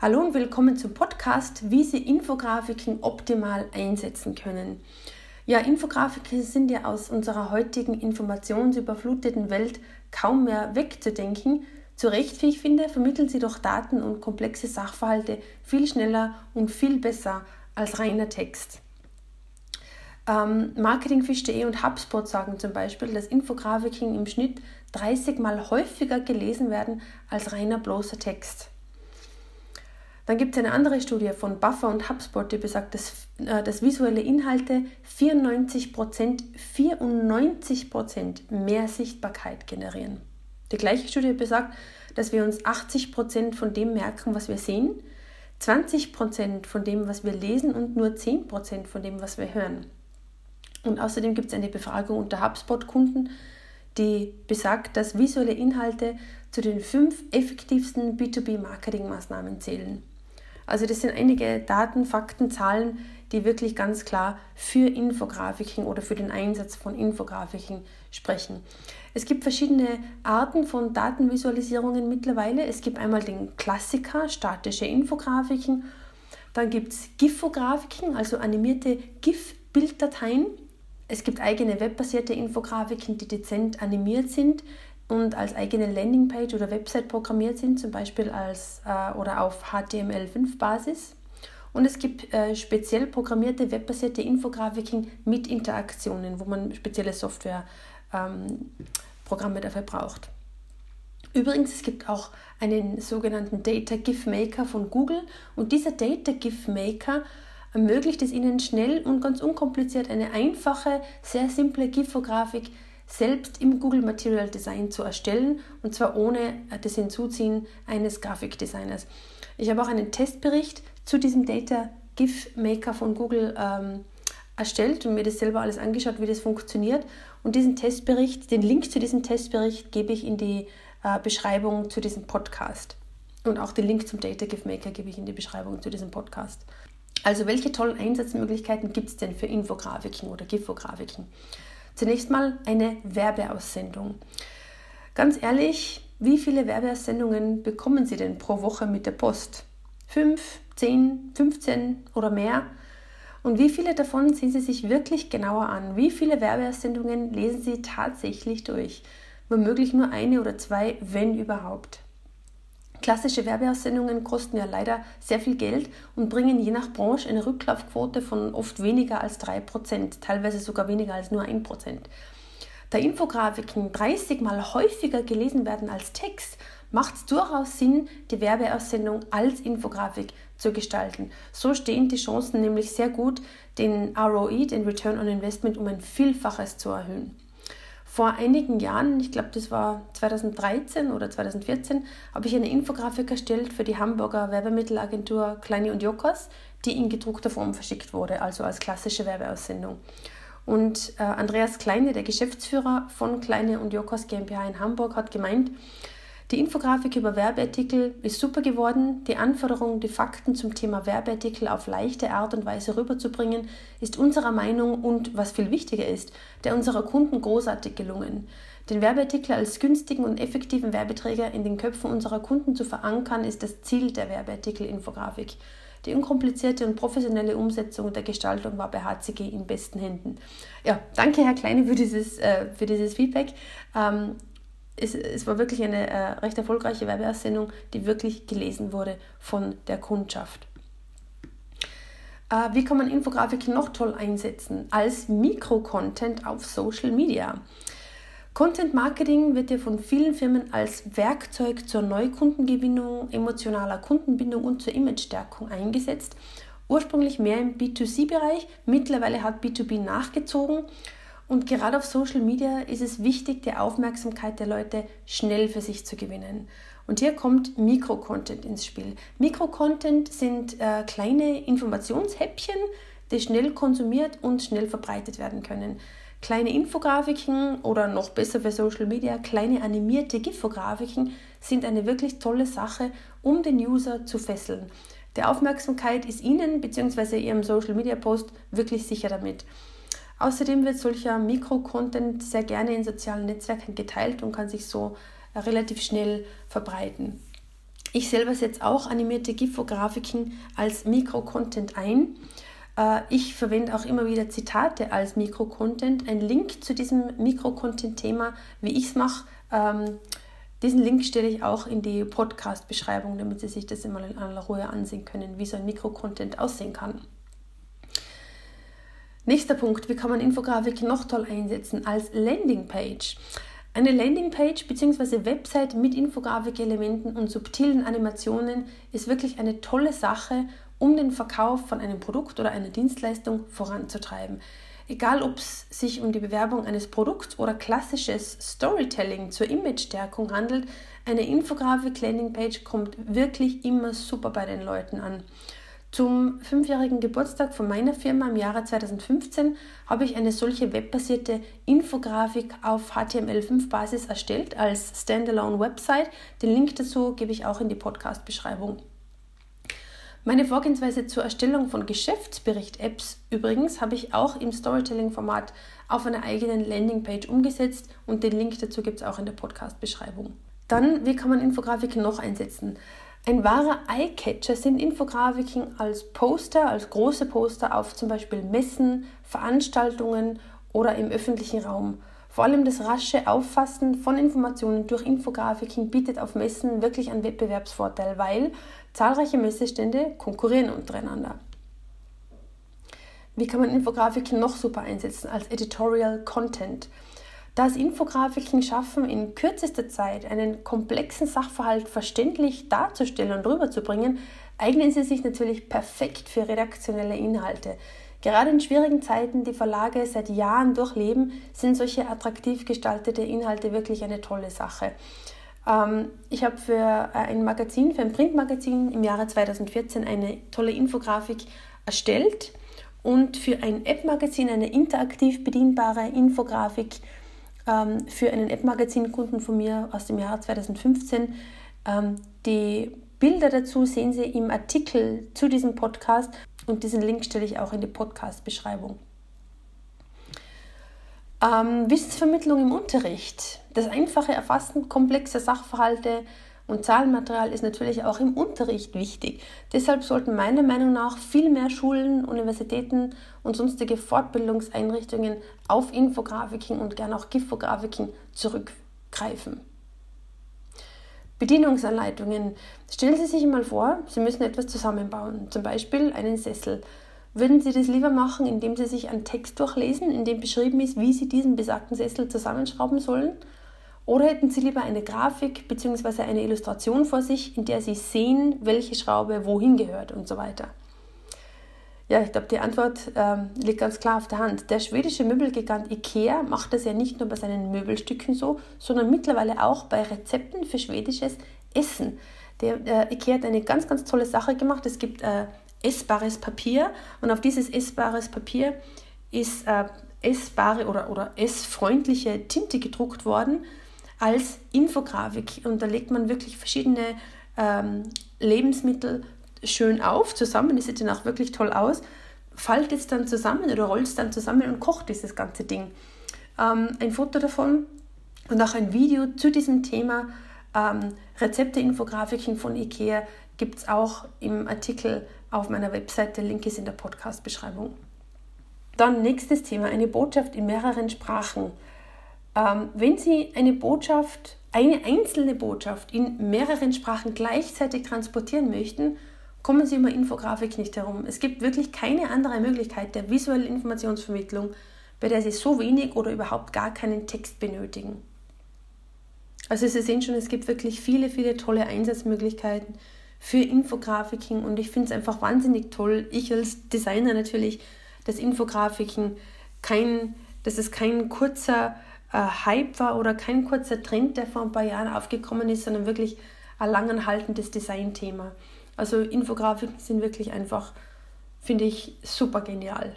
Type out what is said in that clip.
Hallo und willkommen zum Podcast, wie Sie Infografiken optimal einsetzen können. Ja, Infografiken sind ja aus unserer heutigen informationsüberfluteten Welt kaum mehr wegzudenken. Zu Recht, wie ich finde, vermitteln sie doch Daten und komplexe Sachverhalte viel schneller und viel besser als reiner Text. Ähm, Marketingfisch.de und HubSpot sagen zum Beispiel, dass Infografiken im Schnitt 30 mal häufiger gelesen werden als reiner bloßer Text. Dann gibt es eine andere Studie von Buffer und HubSpot, die besagt, dass, äh, dass visuelle Inhalte 94%, 94% mehr Sichtbarkeit generieren. Die gleiche Studie besagt, dass wir uns 80% von dem merken, was wir sehen, 20% von dem, was wir lesen und nur 10% von dem, was wir hören. Und außerdem gibt es eine Befragung unter HubSpot-Kunden, die besagt, dass visuelle Inhalte zu den fünf effektivsten B2B-Marketing-Maßnahmen zählen. Also das sind einige Daten, Fakten, Zahlen, die wirklich ganz klar für Infografiken oder für den Einsatz von Infografiken sprechen. Es gibt verschiedene Arten von Datenvisualisierungen mittlerweile. Es gibt einmal den Klassiker, statische Infografiken. Dann gibt es GIF-Grafiken, also animierte GIF-Bilddateien. Es gibt eigene webbasierte Infografiken, die dezent animiert sind und als eigene Landingpage oder Website programmiert sind, zum Beispiel als äh, oder auf HTML5-Basis. Und es gibt äh, speziell programmierte webbasierte Infografiken mit Interaktionen, wo man spezielle Softwareprogramme ähm, dafür braucht. Übrigens, es gibt auch einen sogenannten Data GIF Maker von Google und dieser Data GIF Maker ermöglicht es Ihnen schnell und ganz unkompliziert eine einfache, sehr simple GIF-Grafik selbst im Google Material Design zu erstellen und zwar ohne das Hinzuziehen eines Grafikdesigners. Ich habe auch einen Testbericht zu diesem Data GIF Maker von Google ähm, erstellt und mir das selber alles angeschaut, wie das funktioniert. Und diesen Testbericht, den Link zu diesem Testbericht gebe ich in die äh, Beschreibung zu diesem Podcast. Und auch den Link zum Data GIF Maker gebe ich in die Beschreibung zu diesem Podcast. Also welche tollen Einsatzmöglichkeiten gibt es denn für Infografiken oder GIF-Grafiken? Zunächst mal eine Werbeaussendung. Ganz ehrlich, wie viele Werbeaussendungen bekommen Sie denn pro Woche mit der Post? Fünf, zehn, 15 oder mehr? Und wie viele davon sehen Sie sich wirklich genauer an? Wie viele Werbeaussendungen lesen Sie tatsächlich durch? Womöglich nur eine oder zwei, wenn überhaupt. Klassische Werbeaussendungen kosten ja leider sehr viel Geld und bringen je nach Branche eine Rücklaufquote von oft weniger als 3%, teilweise sogar weniger als nur 1%. Da Infografiken 30 mal häufiger gelesen werden als Text, macht es durchaus Sinn, die Werbeaussendung als Infografik zu gestalten. So stehen die Chancen nämlich sehr gut, den ROI, den Return on Investment, um ein Vielfaches zu erhöhen. Vor einigen Jahren, ich glaube, das war 2013 oder 2014, habe ich eine Infografik erstellt für die Hamburger Werbemittelagentur Kleine und Jokers, die in gedruckter Form verschickt wurde, also als klassische Werbeaussendung. Und äh, Andreas Kleine, der Geschäftsführer von Kleine und Jokers GmbH in Hamburg, hat gemeint, die Infografik über Werbeartikel ist super geworden. Die Anforderung, die Fakten zum Thema Werbeartikel auf leichte Art und Weise rüberzubringen, ist unserer Meinung und, was viel wichtiger ist, der unserer Kunden großartig gelungen. Den Werbeartikel als günstigen und effektiven Werbeträger in den Köpfen unserer Kunden zu verankern, ist das Ziel der Werbeartikel-Infografik. Die unkomplizierte und professionelle Umsetzung der Gestaltung war bei HCG in besten Händen. Ja, danke Herr Kleine für dieses, äh, für dieses Feedback. Ähm, es, es war wirklich eine äh, recht erfolgreiche Werbeaussendung, die wirklich gelesen wurde von der Kundschaft. Äh, wie kann man Infografiken noch toll einsetzen? Als Mikrocontent auf Social Media. Content Marketing wird ja von vielen Firmen als Werkzeug zur Neukundengewinnung, emotionaler Kundenbindung und zur Imagestärkung eingesetzt. Ursprünglich mehr im B2C-Bereich, mittlerweile hat B2B nachgezogen und gerade auf Social Media ist es wichtig, die Aufmerksamkeit der Leute schnell für sich zu gewinnen. Und hier kommt Mikrocontent ins Spiel. Mikrocontent sind äh, kleine Informationshäppchen, die schnell konsumiert und schnell verbreitet werden können. Kleine Infografiken oder noch besser für Social Media, kleine animierte Gifografiken sind eine wirklich tolle Sache, um den User zu fesseln. Die Aufmerksamkeit ist Ihnen bzw. Ihrem Social Media Post wirklich sicher damit. Außerdem wird solcher Mikrocontent sehr gerne in sozialen Netzwerken geteilt und kann sich so äh, relativ schnell verbreiten. Ich selber setze auch animierte Gifografiken als Mikrocontent ein. Äh, ich verwende auch immer wieder Zitate als Mikrocontent. Ein Link zu diesem Mikrocontent-Thema, wie ich es mache, ähm, diesen Link stelle ich auch in die Podcast-Beschreibung, damit Sie sich das immer in aller Ruhe ansehen können, wie so ein Mikrocontent aussehen kann. Nächster Punkt, wie kann man Infografik noch toll einsetzen als Landingpage? Eine Landingpage bzw. Website mit Infografik-Elementen und subtilen Animationen ist wirklich eine tolle Sache, um den Verkauf von einem Produkt oder einer Dienstleistung voranzutreiben. Egal, ob es sich um die Bewerbung eines Produkts oder klassisches Storytelling zur Imagestärkung handelt, eine Infografik-Landingpage kommt wirklich immer super bei den Leuten an. Zum fünfjährigen Geburtstag von meiner Firma im Jahre 2015 habe ich eine solche webbasierte Infografik auf HTML5-Basis erstellt als Standalone Website. Den Link dazu gebe ich auch in die Podcast-Beschreibung. Meine Vorgehensweise zur Erstellung von Geschäftsbericht-Apps übrigens habe ich auch im Storytelling-Format auf einer eigenen Landingpage umgesetzt und den Link dazu gibt es auch in der Podcast-Beschreibung. Dann, wie kann man Infografiken noch einsetzen? Ein wahrer Eyecatcher sind Infografiken als Poster, als große Poster auf zum Beispiel Messen, Veranstaltungen oder im öffentlichen Raum. Vor allem das rasche Auffassen von Informationen durch Infografiken bietet auf Messen wirklich einen Wettbewerbsvorteil, weil zahlreiche Messestände konkurrieren untereinander. Wie kann man Infografiken noch super einsetzen als Editorial Content? Da es Infografiken schaffen, in kürzester Zeit einen komplexen Sachverhalt verständlich darzustellen und rüberzubringen, eignen sie sich natürlich perfekt für redaktionelle Inhalte. Gerade in schwierigen Zeiten, die Verlage seit Jahren durchleben, sind solche attraktiv gestaltete Inhalte wirklich eine tolle Sache. Ähm, ich habe für äh, ein Magazin, für ein Printmagazin im Jahre 2014 eine tolle Infografik erstellt und für ein App-Magazin eine interaktiv bedienbare Infografik ähm, für einen App-Magazin-Kunden von mir aus dem Jahre 2015. Ähm, die Bilder dazu sehen Sie im Artikel zu diesem Podcast und diesen Link stelle ich auch in die Podcast-Beschreibung. Ähm, Wissensvermittlung im Unterricht. Das einfache Erfassen komplexer Sachverhalte und Zahlenmaterial ist natürlich auch im Unterricht wichtig. Deshalb sollten meiner Meinung nach viel mehr Schulen, Universitäten und sonstige Fortbildungseinrichtungen auf Infografiken und gern auch Gifografiken zurückgreifen. Bedienungsanleitungen. Stellen Sie sich mal vor, Sie müssen etwas zusammenbauen, zum Beispiel einen Sessel. Würden Sie das lieber machen, indem Sie sich einen Text durchlesen, in dem beschrieben ist, wie Sie diesen besagten Sessel zusammenschrauben sollen? Oder hätten Sie lieber eine Grafik bzw. eine Illustration vor sich, in der Sie sehen, welche Schraube wohin gehört und so weiter? Ja, ich glaube, die Antwort ähm, liegt ganz klar auf der Hand. Der schwedische Möbelgigant IKEA macht das ja nicht nur bei seinen Möbelstücken so, sondern mittlerweile auch bei Rezepten für schwedisches Essen. Der äh, IKEA hat eine ganz, ganz tolle Sache gemacht. Es gibt äh, essbares Papier und auf dieses essbares Papier ist äh, essbare oder, oder essfreundliche Tinte gedruckt worden als Infografik. Und da legt man wirklich verschiedene ähm, Lebensmittel schön auf, zusammen, das sieht dann auch wirklich toll aus, faltet es dann zusammen oder rollt es dann zusammen und kocht dieses ganze Ding. Ähm, ein Foto davon und auch ein Video zu diesem Thema ähm, Rezepte, Infografiken von IKEA gibt es auch im Artikel auf meiner Webseite. Link ist in der Podcast-Beschreibung. Dann nächstes Thema, eine Botschaft in mehreren Sprachen. Ähm, wenn Sie eine Botschaft, eine einzelne Botschaft in mehreren Sprachen gleichzeitig transportieren möchten, kommen Sie um eine Infografik nicht herum. Es gibt wirklich keine andere Möglichkeit der visuellen Informationsvermittlung, bei der Sie so wenig oder überhaupt gar keinen Text benötigen. Also Sie sehen schon, es gibt wirklich viele, viele tolle Einsatzmöglichkeiten für Infografiken und ich finde es einfach wahnsinnig toll. Ich als Designer natürlich, dass Infografiken kein, dass es kein kurzer Hype war oder kein kurzer Trend, der vor ein paar Jahren aufgekommen ist, sondern wirklich ein langanhaltendes Designthema. Also Infografiken sind wirklich einfach, finde ich, super genial.